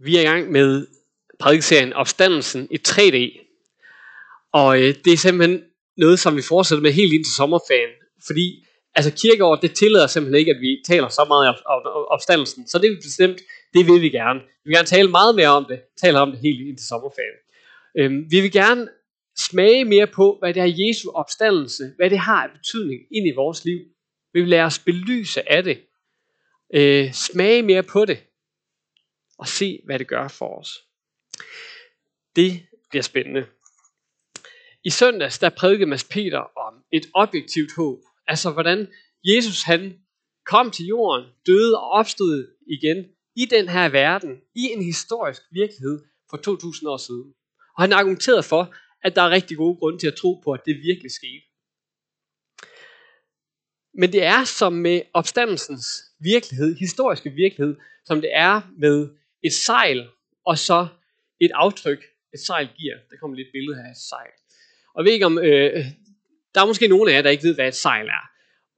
Vi er i gang med prædikeserien Opstandelsen i 3D. Og øh, det er simpelthen noget, som vi fortsætter med helt ind til sommerferien. Fordi altså kirkeåret, det tillader simpelthen ikke, at vi taler så meget om opstandelsen. Så det er bestemt, det vil vi gerne. Vi vil gerne tale meget mere om det, tale om det helt ind til sommerferien. Øhm, vi vil gerne smage mere på, hvad det er Jesu opstandelse, hvad det har af betydning ind i vores liv. Vi vil lade os belyse af det. Øh, smage mere på det og se, hvad det gør for os. Det bliver spændende. I søndags, der prædikede Mads Peter om et objektivt håb. Altså, hvordan Jesus han kom til jorden, døde og opstod igen i den her verden, i en historisk virkelighed for 2000 år siden. Og han argumenterede for, at der er rigtig gode grunde til at tro på, at det virkelig skete. Men det er som med opstandelsens virkelighed, historiske virkelighed, som det er med et sejl, og så et aftryk, et sejl giver. Der kommer lidt billede her af et sejl. Og jeg ved ikke om, øh, der er måske nogen af jer, der ikke ved, hvad et sejl er.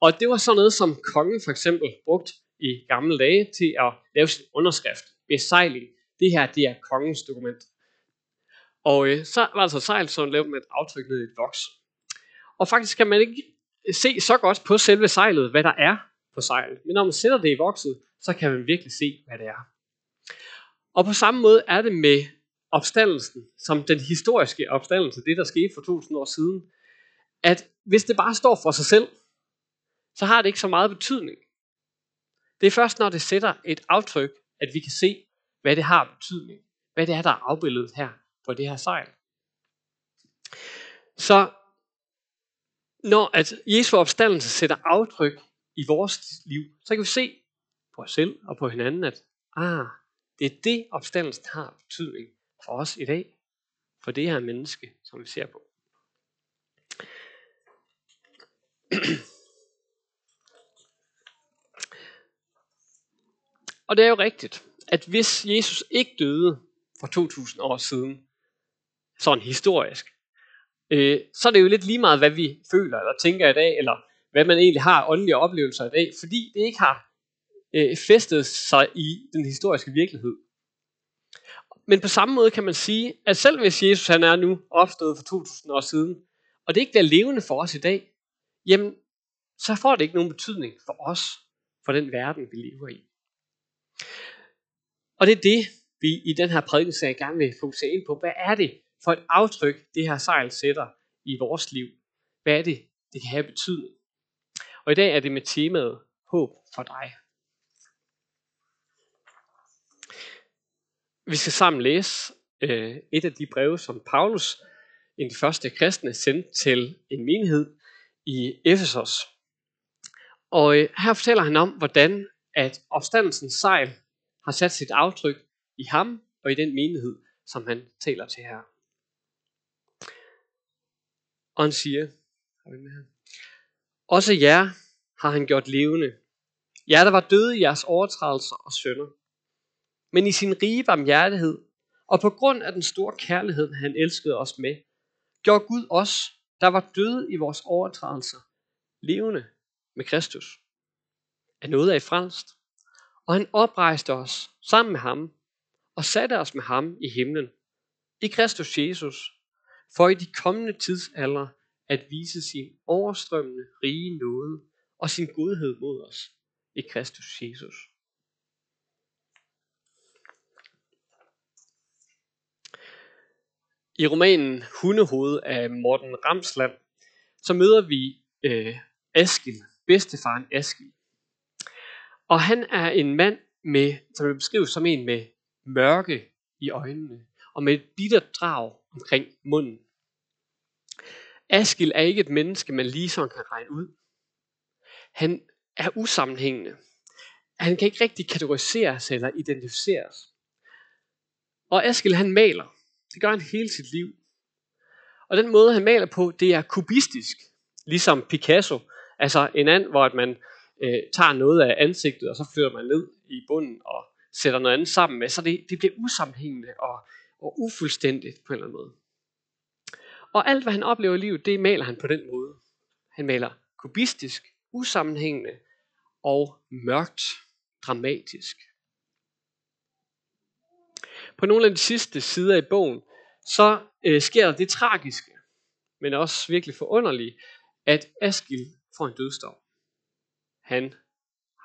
Og det var sådan noget, som kongen for eksempel brugt i gamle dage til at lave sin underskrift. Besejling. Det her, det er kongens dokument. Og øh, så var altså sejl, som lavede med et aftryk ned i et voks. Og faktisk kan man ikke se så godt på selve sejlet, hvad der er på sejlet. Men når man sætter det i vokset, så kan man virkelig se, hvad det er. Og på samme måde er det med opstandelsen, som den historiske opstandelse, det der skete for 2000 år siden, at hvis det bare står for sig selv, så har det ikke så meget betydning. Det er først, når det sætter et aftryk, at vi kan se, hvad det har betydning. Hvad det er, der er afbildet her på det her sejl. Så når at Jesu opstandelse sætter aftryk i vores liv, så kan vi se på os selv og på hinanden, at ah, det er det, opstandelsen har betydning for os i dag. For det her menneske, som vi ser på. Og det er jo rigtigt, at hvis Jesus ikke døde for 2000 år siden, sådan historisk, øh, så er det jo lidt lige meget, hvad vi føler eller tænker i dag, eller hvad man egentlig har åndelige oplevelser i dag, fordi det ikke har øh, festet sig i den historiske virkelighed. Men på samme måde kan man sige, at selv hvis Jesus han er nu opstået for 2000 år siden, og det ikke bliver levende for os i dag, jamen, så får det ikke nogen betydning for os, for den verden, vi lever i. Og det er det, vi i den her prædikenserie gerne vil fokusere ind på. Hvad er det for et aftryk, det her sejl sætter i vores liv? Hvad er det, det kan have betydning? Og i dag er det med temaet håb for dig. Vi skal sammen læse øh, et af de breve, som Paulus, en af de første kristne, sendte til en menighed i Efesos. Og øh, her fortæller han om, hvordan at opstandelsens sejl har sat sit aftryk i ham og i den menighed, som han taler til her. Og han siger, har med her? Også jer har han gjort levende. Jer, der var døde i jeres overtrædelser og sønder men i sin rige barmhjertighed, og på grund af den store kærlighed, han elskede os med, gjorde Gud os, der var døde i vores overtrædelser, levende med Kristus. Er noget af frelst? Og han oprejste os sammen med ham, og satte os med ham i himlen, i Kristus Jesus, for i de kommende tidsalder at vise sin overstrømmende rige nåde og sin godhed mod os i Kristus Jesus. I romanen Hundehoved af Morten Ramsland, så møder vi øh, Askil, bedstefaren Askil. Og han er en mand, med, som vil beskrives som en med mørke i øjnene, og med et bittert drag omkring munden. Askil er ikke et menneske, man lige sådan kan regne ud. Han er usammenhængende. Han kan ikke rigtig kategoriseres eller identificeres. Og Askil han maler. Det gør han hele sit liv. Og den måde, han maler på, det er kubistisk. Ligesom Picasso. Altså en anden, hvor at man øh, tager noget af ansigtet, og så flytter man ned i bunden og sætter noget andet sammen med. Så det, det bliver usammenhængende og, og ufuldstændigt på en eller anden måde. Og alt, hvad han oplever i livet, det maler han på den måde. Han maler kubistisk, usammenhængende og mørkt, dramatisk på nogle af de sidste sider i bogen, så øh, sker der det tragiske, men også virkelig forunderlige, at Askil får en dødsdom. Han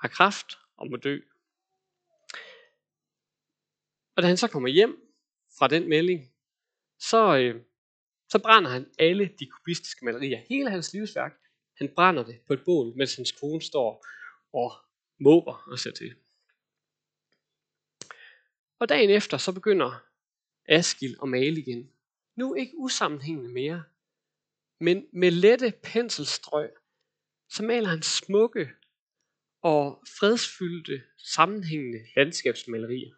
har kraft og må dø. Og da han så kommer hjem fra den melding, så, øh, så brænder han alle de kubistiske malerier. Hele hans livsværk, han brænder det på et bål, mens hans kone står og måber og ser til. Og dagen efter, så begynder Askil at male igen. Nu ikke usammenhængende mere, men med lette penselstrøg, så maler han smukke og fredsfyldte, sammenhængende landskabsmalerier.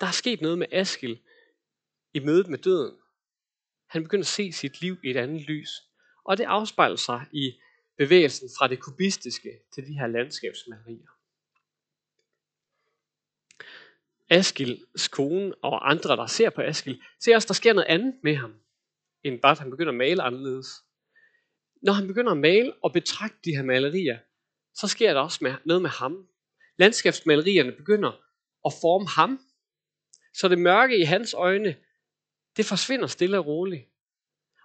Der er sket noget med Askil i mødet med døden. Han begynder at se sit liv i et andet lys, og det afspejler sig i bevægelsen fra det kubistiske til de her landskabsmalerier. Askils kone og andre, der ser på Askil, ser også, der sker noget andet med ham, end bare at han begynder at male anderledes. Når han begynder at male og betragte de her malerier, så sker der også med, noget med ham. Landskabsmalerierne begynder at forme ham, så det mørke i hans øjne, det forsvinder stille og roligt.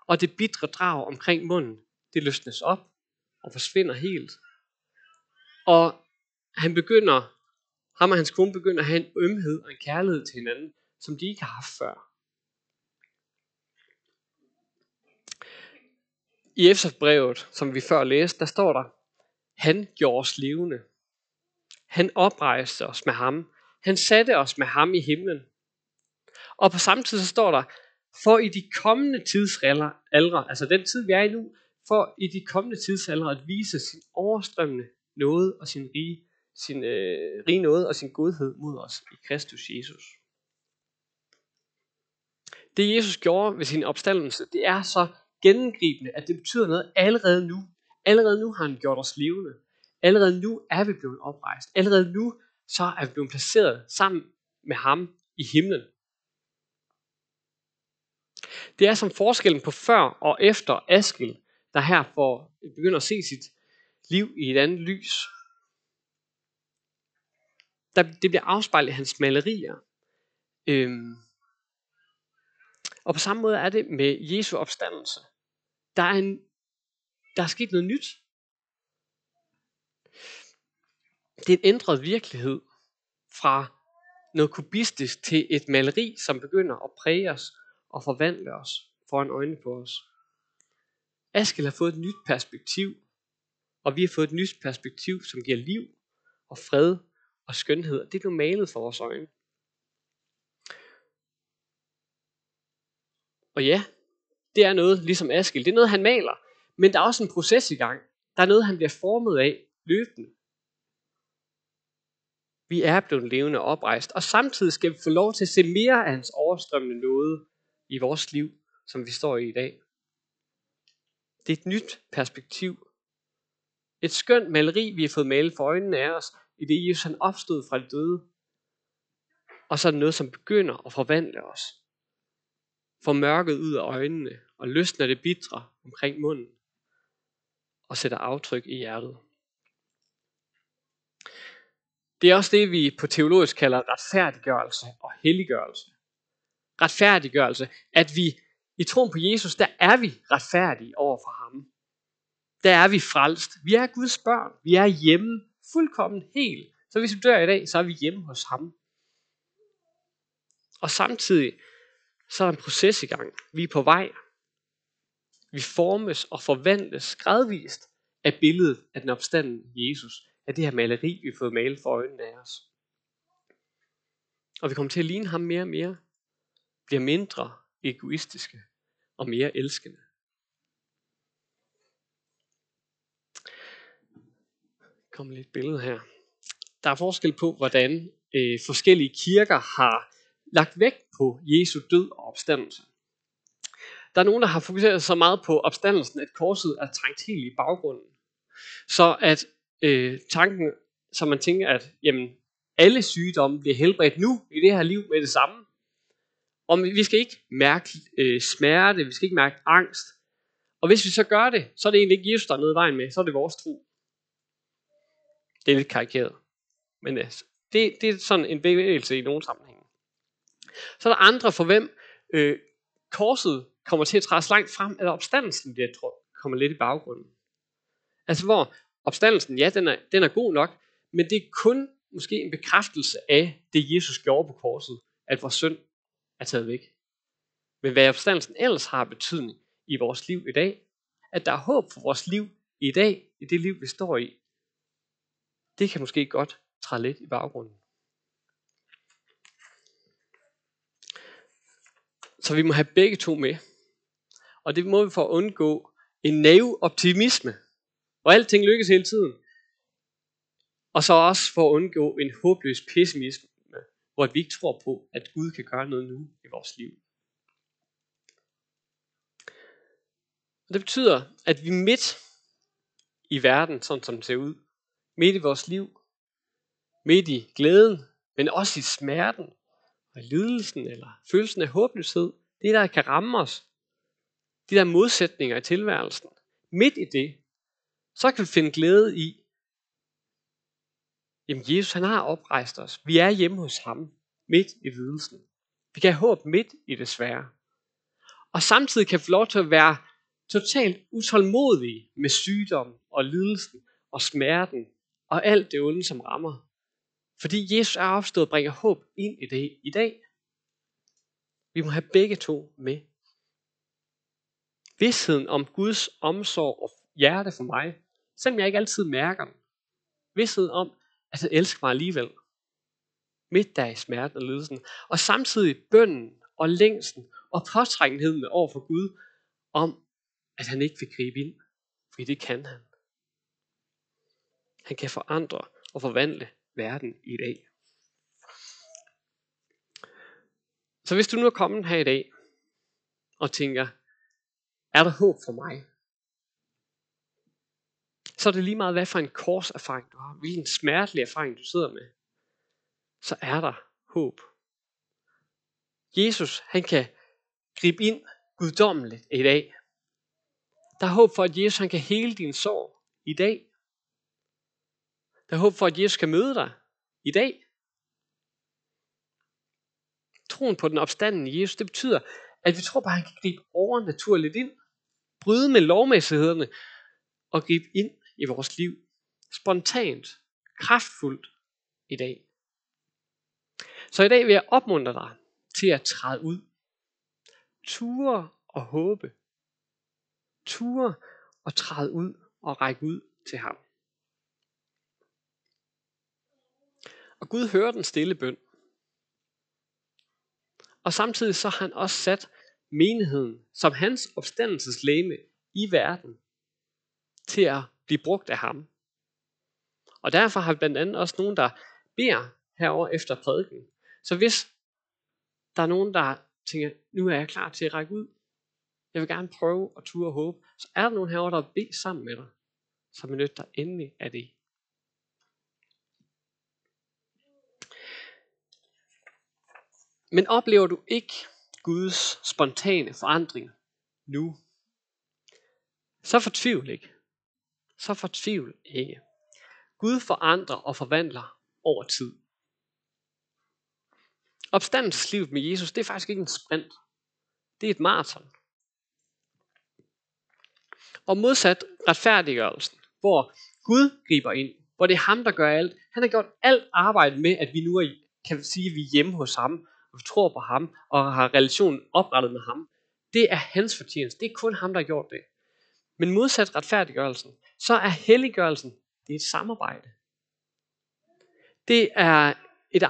Og det bitre drag omkring munden, det løsnes op og forsvinder helt. Og han begynder ham og hans kone begynder at have en ømhed og en kærlighed til hinanden, som de ikke har haft før. I Efterbrevet, som vi før læste, der står der, han gjorde os levende. Han oprejste os med ham. Han satte os med ham i himlen. Og på samme tid så står der, for i de kommende tidsalder, altså den tid vi er i nu, for i de kommende tidsalder at vise sin overstrømmende nåde og sin rige sin øh, rige nåde og sin godhed mod os i Kristus Jesus. Det Jesus gjorde ved sin opstandelse, det er så gennemgribende, at det betyder noget allerede nu. Allerede nu har han gjort os levende. Allerede nu er vi blevet oprejst. Allerede nu så er vi blevet placeret sammen med ham i himlen. Det er som forskellen på før og efter Askil, der her får begynder at se sit liv i et andet lys der, det bliver afspejlet i hans malerier. Øhm, og på samme måde er det med Jesu opstandelse. Der er, en, der er sket noget nyt. Det er en ændret virkelighed fra noget kubistisk til et maleri, som begynder at præge os og forvandle os foran øjnene på os. Askel har fået et nyt perspektiv, og vi har fået et nyt perspektiv, som giver liv og fred og skønhed, det blev malet for vores øjne. Og ja, det er noget ligesom Askild. Det er noget, han maler. Men der er også en proces i gang. Der er noget, han bliver formet af løbende. Vi er blevet levende og oprejst, og samtidig skal vi få lov til at se mere af hans overstrømmende nåde i vores liv, som vi står i i dag. Det er et nyt perspektiv. Et skønt maleri, vi har fået malet for øjnene af os, i det Jesus han opstod fra de døde. Og så er det noget, som begynder at forvandle os. Får mørket ud af øjnene og løsner det bitre omkring munden og sætter aftryk i hjertet. Det er også det, vi på teologisk kalder retfærdiggørelse og helliggørelse. Retfærdiggørelse, at vi i troen på Jesus, der er vi retfærdige over for ham. Der er vi frelst. Vi er Guds børn. Vi er hjemme fuldkommen hel. Så hvis vi dør i dag, så er vi hjemme hos ham. Og samtidig, så er der en proces i gang. Vi er på vej. Vi formes og forvandles gradvist af billedet af den opstanden Jesus. Af det her maleri, vi har fået malet for øjnene af os. Og vi kommer til at ligne ham mere og mere. Bliver mindre egoistiske og mere elskende. Komme lidt billede her. Der er forskel på, hvordan øh, forskellige kirker har lagt vægt på Jesu død og opstandelse. Der er nogen, der har fokuseret så meget på opstandelsen, at korset er trængt helt i baggrunden. Så at øh, tanken, så man tænker, at jamen, alle sygdomme bliver helbredt nu i det her liv med det samme. Og vi skal ikke mærke øh, smerte, vi skal ikke mærke angst. Og hvis vi så gør det, så er det egentlig ikke Jesus, der er nede i vejen med, så er det vores tro. Det er lidt karikeret. Men øh, Det, det er sådan en bevægelse i nogle sammenhænge. Så er der andre, for hvem øh, korset kommer til at træde langt frem, eller opstandelsen det tror, kommer lidt i baggrunden. Altså hvor opstandelsen, ja, den er, den er god nok, men det er kun måske en bekræftelse af det, Jesus gjorde på korset, at vores synd er taget væk. Men hvad opstandelsen ellers har betydning i vores liv i dag, at der er håb for vores liv i dag, i det liv, vi står i, det kan måske godt træde lidt i baggrunden. Så vi må have begge to med. Og det må vi for at undgå en naiv optimisme, hvor alting lykkes hele tiden. Og så også for at undgå en håbløs pessimisme, hvor vi ikke tror på, at Gud kan gøre noget nu i vores liv. Og det betyder, at vi midt i verden, sådan som det ser ud, midt i vores liv, midt i glæden, men også i smerten, og lidelsen eller følelsen af håbløshed, det der kan ramme os, de der modsætninger i tilværelsen, midt i det, så kan vi finde glæde i, jamen Jesus han har oprejst os. Vi er hjemme hos ham, midt i lidelsen. Vi kan have håb midt i det svære. Og samtidig kan vi få lov til at være totalt utålmodige med sygdom og lidelsen og smerten og alt det onde, som rammer. Fordi Jesus er opstået og bringer håb ind i det i dag. Vi må have begge to med. Vidsheden om Guds omsorg og hjerte for mig, selvom jeg ikke altid mærker den. Vidsheden om, at han elsker mig alligevel. Midt der i smerten og lidelsen. Og samtidig bønden og længsten og påtrængenheden over for Gud om, at han ikke vil gribe ind. Fordi det kan han. Han kan forandre og forvandle verden i dag. Så hvis du nu er kommet her i dag og tænker, er der håb for mig? Så er det lige meget, hvad for en korserfaring du har, hvilken smertelig erfaring du sidder med. Så er der håb. Jesus, han kan gribe ind guddommeligt i dag. Der er håb for, at Jesus han kan hele din sorg i dag. Der er håb for, at Jesus kan møde dig i dag. Troen på den opstandende Jesus, det betyder, at vi tror bare, at han kan gribe overnaturligt ind, bryde med lovmæssighederne og gribe ind i vores liv. Spontant, kraftfuldt i dag. Så i dag vil jeg opmuntre dig til at træde ud. Ture og håbe. Ture og træde ud og række ud til ham. Og Gud hører den stille bøn. Og samtidig så har han også sat menigheden som hans opstandelseslæme i verden til at blive brugt af ham. Og derfor har vi blandt andet også nogen, der beder herover efter prædiken. Så hvis der er nogen, der tænker, nu er jeg klar til at række ud, jeg vil gerne prøve at ture og håbe, så er der nogen herover, der vil bede sammen med dig, så benyt dig endelig af det. Men oplever du ikke Guds spontane forandring nu, så fortvivl ikke. Så fortvivl ikke. Gud forandrer og forvandler over tid. Opstandelseslivet med Jesus, det er faktisk ikke en sprint. Det er et maraton. Og modsat retfærdiggørelsen, hvor Gud griber ind, hvor det er ham, der gør alt. Han har gjort alt arbejde med, at vi nu er, kan sige, at vi er hjemme hos ham, tror på ham, og har relationen oprettet med ham. Det er hans fortjeneste. Det er kun ham, der har gjort det. Men modsat retfærdiggørelsen, så er helliggørelsen det er et samarbejde. Det er, et,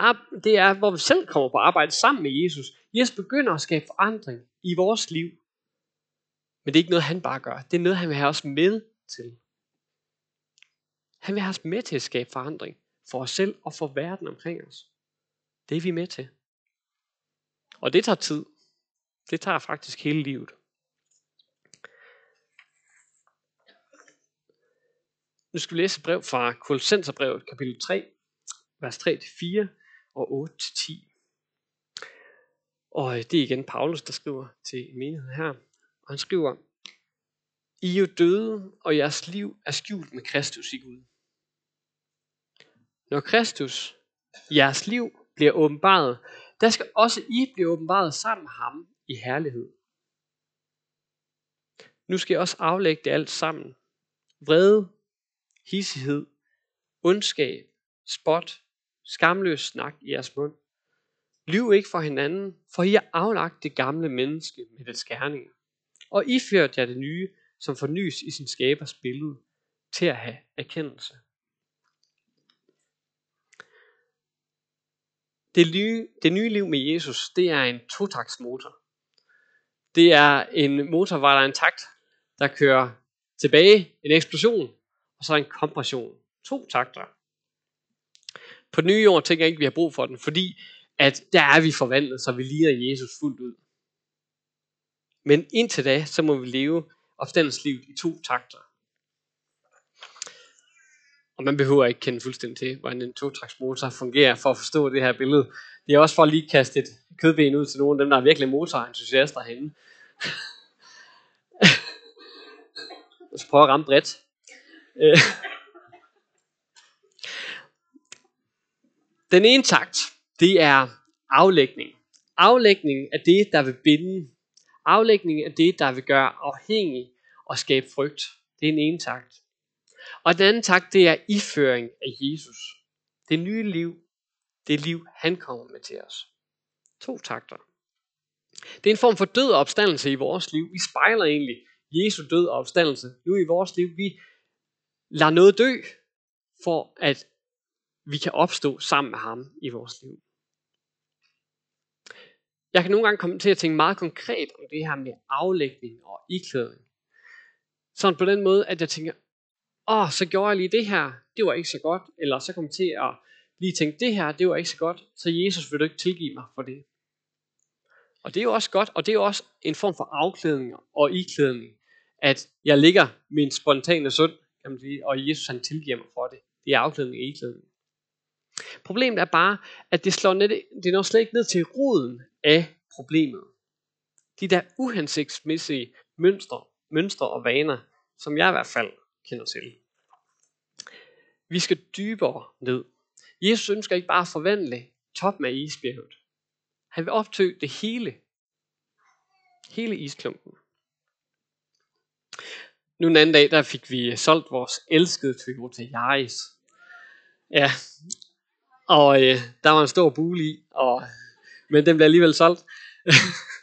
det er, hvor vi selv kommer på arbejde sammen med Jesus. Jesus begynder at skabe forandring i vores liv. Men det er ikke noget, han bare gør. Det er noget, han vil have os med til. Han vil have os med til at skabe forandring for os selv og for verden omkring os. Det er vi med til. Og det tager tid. Det tager faktisk hele livet. Nu skal vi læse et brev fra Kolossenserbrevet, kapitel 3, vers 3-4 og 8-10. Og øh, det er igen Paulus, der skriver til menigheden her. Og han skriver, I er jo døde, og jeres liv er skjult med Kristus i Gud. Når Kristus jeres liv bliver åbenbaret, der skal også I blive åbenbaret sammen med ham i herlighed. Nu skal jeg også aflægge det alt sammen. Vrede, hissighed, ondskab, spot, skamløs snak i jeres mund. Lyv ikke for hinanden, for I har aflagt det gamle menneske med dets gerninger. Og I jer det nye, som fornyes i sin skabers billede, til at have erkendelse. Det nye, det nye liv med Jesus, det er en totaktsmotor. Det er en motor, hvor der er en takt, der kører tilbage, en eksplosion, og så en kompression. To takter. På den nye jord tænker jeg ikke, at vi har brug for den, fordi at der er vi forvandlet, så vi ligner Jesus fuldt ud. Men indtil da, så må vi leve opstandelseslivet i to takter. Og man behøver ikke kende fuldstændig til, hvordan en totræksmotor fungerer for at forstå det her billede. Det er også for at lige kaste et kødben ud til nogle af dem, der er virkelig motorentusiaster herinde. Så prøve at ramme bredt. Øh. Den ene takt, det er aflægning. Aflægning er det, der vil binde. Aflægning er det, der vil gøre afhængig og skabe frygt. Det er en ene takt. Og den anden tak, det er iføring af Jesus. Det nye liv, det liv, han kommer med til os. To takter. Det er en form for død og opstandelse i vores liv. Vi spejler egentlig Jesu død og opstandelse nu i vores liv. Vi lader noget dø, for at vi kan opstå sammen med ham i vores liv. Jeg kan nogle gange komme til at tænke meget konkret om det her med aflægning og iklædning. Sådan på den måde, at jeg tænker, åh, så gjorde jeg lige det her, det var ikke så godt, eller så kom jeg til at lige tænke, det her, det var ikke så godt, så Jesus vil du ikke tilgive mig for det. Og det er jo også godt, og det er jo også en form for afklædning og iklædning, at jeg ligger min spontane sund, kan man sige, og Jesus han tilgiver mig for det. Det er afklædning og iklædning. Problemet er bare, at det slår net, det når slet ikke ned til roden af problemet. De der uhensigtsmæssige mønstre, mønstre og vaner, som jeg i hvert fald kender til. Vi skal dybere ned. Jesus ønsker ikke bare at forvandle toppen af isbjerget. Han vil optøge det hele. Hele isklumpen. Nu en anden dag, der fik vi solgt vores elskede Toyota Yaris. Ja, og øh, der var en stor bule i, og, men den blev alligevel solgt.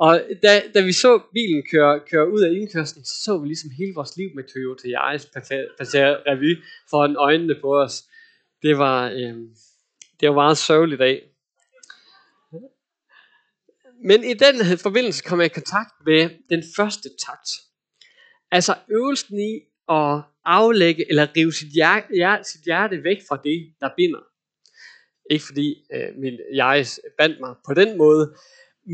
og da, da vi så bilen køre, køre ud af indkørslen, så så vi ligesom hele vores liv med Toyota Yaris passere revy foran øjnene på os. Det var, øh, det var meget sørgeligt dag. Men i den forbindelse kom jeg i kontakt med den første takt. Altså øvelsen i at aflægge eller rive sit hjerte, sit hjerte væk fra det, der binder. Ikke fordi øh, min jeg bandt mig på den måde,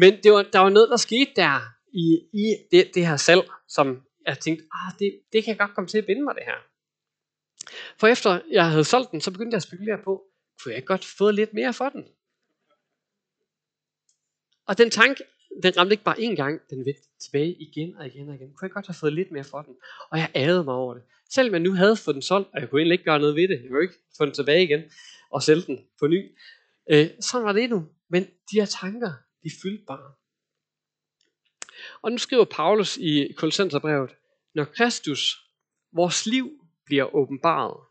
men det var, der var noget, der skete der i, i det, det her salg, som jeg tænkte, ah, det, det kan jeg godt komme til at binde mig det her. For efter jeg havde solgt den, så begyndte jeg at spekulere på, kunne jeg godt få lidt mere for den? Og den tanke, den ramte ikke bare én gang, den vendte tilbage igen og igen og igen. Kunne jeg godt have fået lidt mere for den? Og jeg adede mig over det. Selvom jeg nu havde fået den solgt, og jeg kunne egentlig ikke gøre noget ved det, jeg kunne ikke få den tilbage igen og sælge den på ny. Øh, sådan var det nu. Men de her tanker, de fyldte bare. Og nu skriver Paulus i Kolossenserbrevet, når Kristus, vores liv, bliver åbenbaret.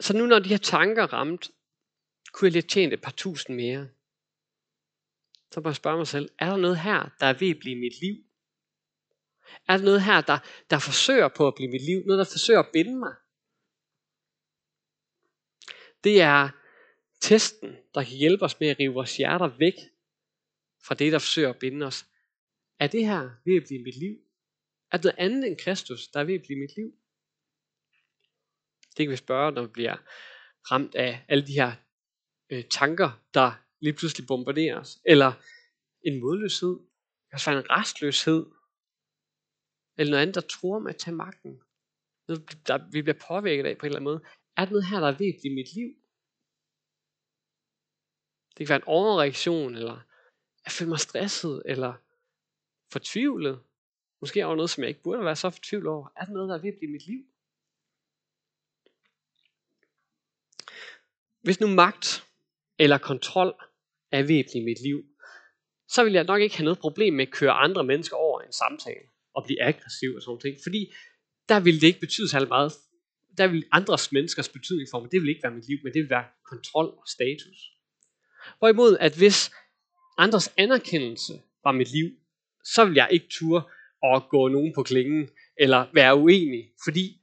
Så nu når de her tanker ramt, kunne jeg lidt tjene et par tusind mere. Så må jeg spørge mig selv, er der noget her, der er ved at blive mit liv? Er der noget her, der, der forsøger på at blive mit liv? Noget, der forsøger at binde mig? Det er testen, der kan hjælpe os med at rive vores hjerter væk fra det, der forsøger at binde os. Er det her ved at blive mit liv? Er det noget andet end Kristus, der er ved at blive mit liv? Det kan vi spørge, når vi bliver ramt af alle de her øh, tanker, der lige pludselig bombarderer os. Eller en modløshed. Det kan også være en restløshed. Eller noget andet, der tror med at tage magten. Noget, der, vi bliver påvirket af på en eller anden måde. Er det noget her, der er ved at blive mit liv? Det kan være en overreaktion, eller jeg føler mig stresset, eller fortvivlet. Måske over noget, som jeg ikke burde være så fortvivlet over. Er det noget, der er ved at blive mit liv? hvis nu magt eller kontrol er væbnet i mit liv, så vil jeg nok ikke have noget problem med at køre andre mennesker over en samtale og blive aggressiv og sådan ting. Fordi der vil det ikke betyde særlig meget. Der vil andres menneskers betydning for mig, det vil ikke være mit liv, men det vil være kontrol og status. Hvorimod, at hvis andres anerkendelse var mit liv, så vil jeg ikke ture at gå nogen på klingen, eller være uenig, fordi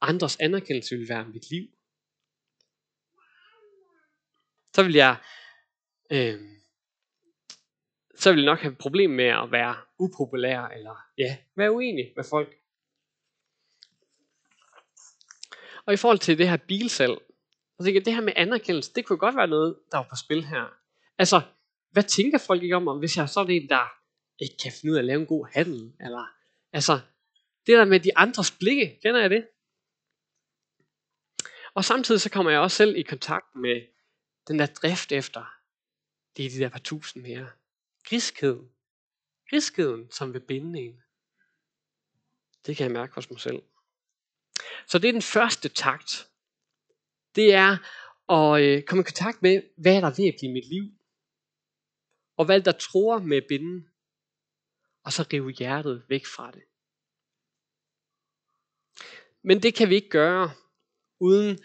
andres anerkendelse vil være mit liv. Så vil jeg, øh, så vil jeg nok have et problem med at være upopulær, eller ja, være uenig med folk. Og i forhold til det her bilsalg, så tænker jeg, det her med anerkendelse, det kunne godt være noget, der var på spil her. Altså, hvad tænker folk ikke om, hvis jeg er sådan en, der ikke kan finde ud af at lave en god handel? Eller, altså, det der med de andres blikke, kender jeg det? Og samtidig så kommer jeg også selv i kontakt med den der drift efter, det er de der par tusind mere. Griskheden. Griskheden, som vil binde en. Det kan jeg mærke hos mig selv. Så det er den første takt. Det er at øh, komme i kontakt med, hvad er der ved at blive mit liv? Og hvad der tror med at binde? Og så rive hjertet væk fra det. Men det kan vi ikke gøre, uden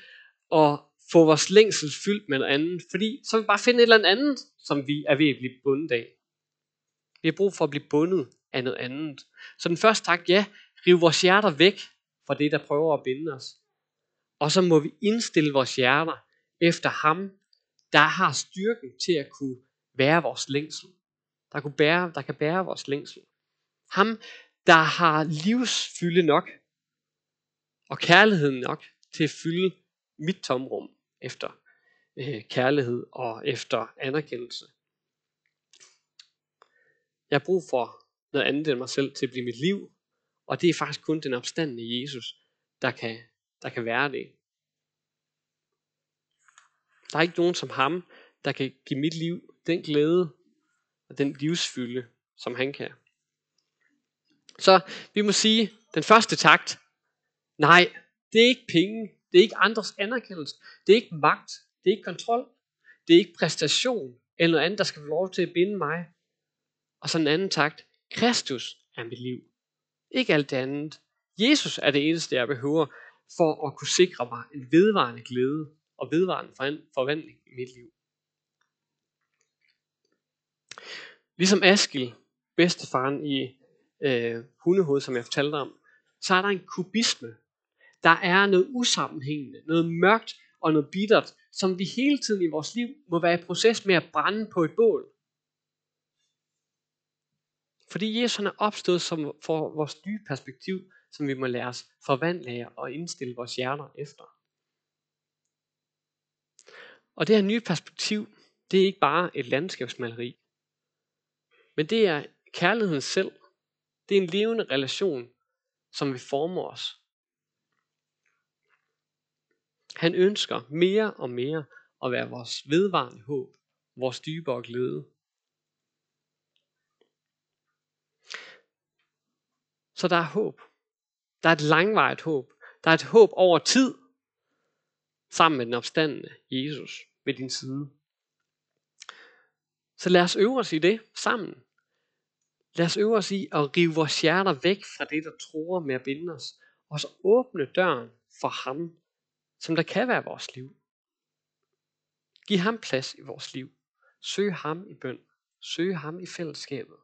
at få vores længsel fyldt med noget andet. Fordi så vil vi bare finde et eller andet, som vi er ved at blive bundet af. Vi har brug for at blive bundet af noget andet. Så den første tak, ja, rive vores hjerter væk fra det, der prøver at binde os. Og så må vi indstille vores hjerter efter ham, der har styrken til at kunne være vores længsel. Der, kunne bære, der kan bære vores længsel. Ham, der har livsfylde nok, og kærligheden nok til at fylde mit tomrum efter øh, kærlighed og efter anerkendelse. Jeg har brug for noget andet end mig selv til at blive mit liv, og det er faktisk kun den opstandende Jesus, der kan, der kan være det. Der er ikke nogen som ham, der kan give mit liv den glæde og den livsfylde, som han kan. Så vi må sige, den første takt, nej, det er ikke penge, det er ikke andres anerkendelse, det er ikke magt, det er ikke kontrol, det er ikke præstation eller noget andet, der skal få lov til at binde mig. Og så en anden takt, Kristus er mit liv. Ikke alt det andet. Jesus er det eneste, jeg behøver for at kunne sikre mig en vedvarende glæde og vedvarende forvandling i mit liv. Ligesom Askil, bedstefaren i øh, hundehoved, som jeg fortalte om, så er der en kubisme. Der er noget usammenhængende, noget mørkt og noget bittert, som vi hele tiden i vores liv må være i proces med at brænde på et bål. Fordi Jesus er opstået som for vores nye perspektiv, som vi må lade os forvandle af og indstille vores hjerner efter. Og det her nye perspektiv, det er ikke bare et landskabsmaleri. Men det er kærligheden selv. Det er en levende relation, som vi former os. Han ønsker mere og mere at være vores vedvarende håb, vores dybere glæde. Så der er håb. Der er et langvarigt håb. Der er et håb over tid, sammen med den opstandende Jesus ved din side. Så lad os øve os i det sammen. Lad os øve os i at rive vores hjerter væk fra det, der tror med at binde os, og så åbne døren for ham, som der kan være vores liv. Giv ham plads i vores liv. Søg ham i bøn. Søg ham i fællesskabet.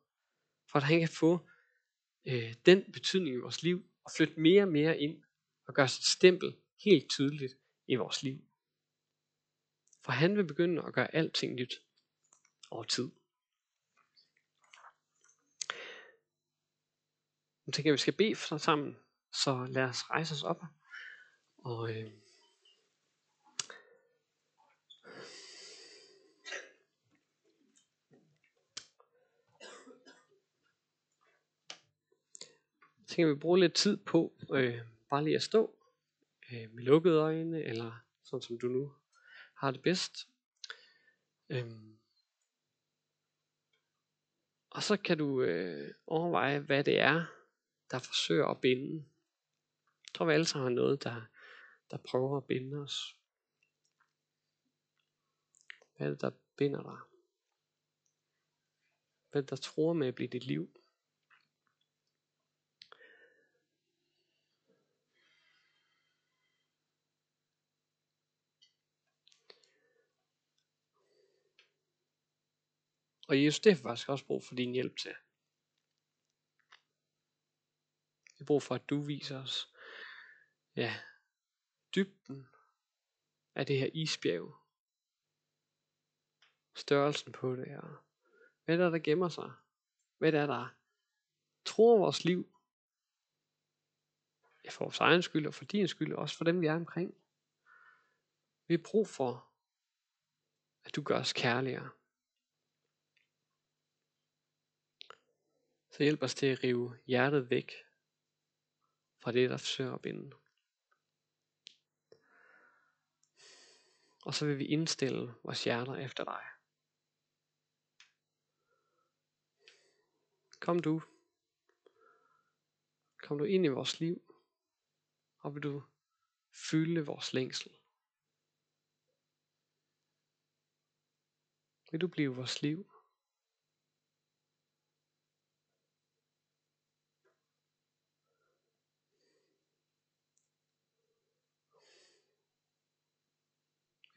For at han kan få øh, den betydning i vores liv, og flytte mere og mere ind, og gøre sit stempel helt tydeligt i vores liv. For han vil begynde at gøre alting nyt over tid. Nu tænker jeg, at vi skal bede sammen, så lad os rejse os op. Og øh, tænker, vi bruger lidt tid på øh, bare lige at stå øh, med lukkede øjne, eller sådan som du nu har det bedst. Øhm. Og så kan du øh, overveje, hvad det er, der forsøger at binde. Jeg tror, vi alle sammen har noget, der, der prøver at binde os. Hvad er det, der binder dig? Hvad er det, der tror med at blive dit liv? Og Jesus, det har faktisk også brug for din hjælp til. Vi har brug for, at du viser os, ja, dybden af det her isbjerg. Størrelsen på det, og hvad der, der gemmer sig. Hvad der, der tror vores liv. Ja, for vores egen skyld, og for din skyld, og også for dem, vi er omkring. Vi har brug for, at du gør os kærligere. Så hjælp os til at rive hjertet væk fra det, der forsøger at binde. Og så vil vi indstille vores hjerter efter dig. Kom du. Kom du ind i vores liv. Og vil du fylde vores længsel. Vil du blive vores liv?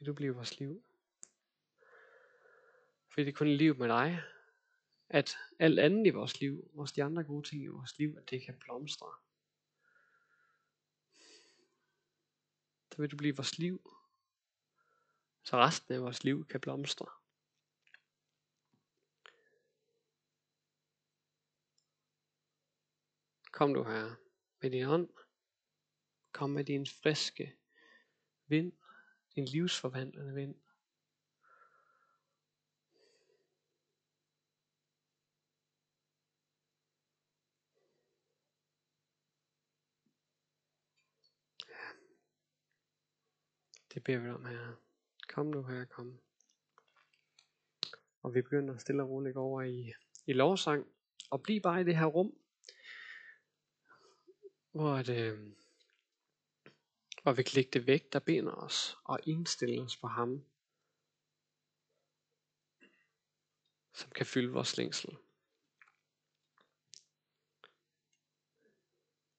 Vil du blive vores liv? For det er kun et liv med dig, at alt andet i vores liv, også de andre gode ting i vores liv, at det kan blomstre. Så vil du blive vores liv, så resten af vores liv kan blomstre. Kom du her med din ånd. Kom med din friske vind en livsforvandlende vind. Det beder vi om her. Kom nu her, kom. Og vi begynder at stille og roligt over i, i lovsang. Og bliv bare i det her rum, hvor det, øh, og vi kan lægge det væk, der binder os, og indstille os på ham, som kan fylde vores længsel.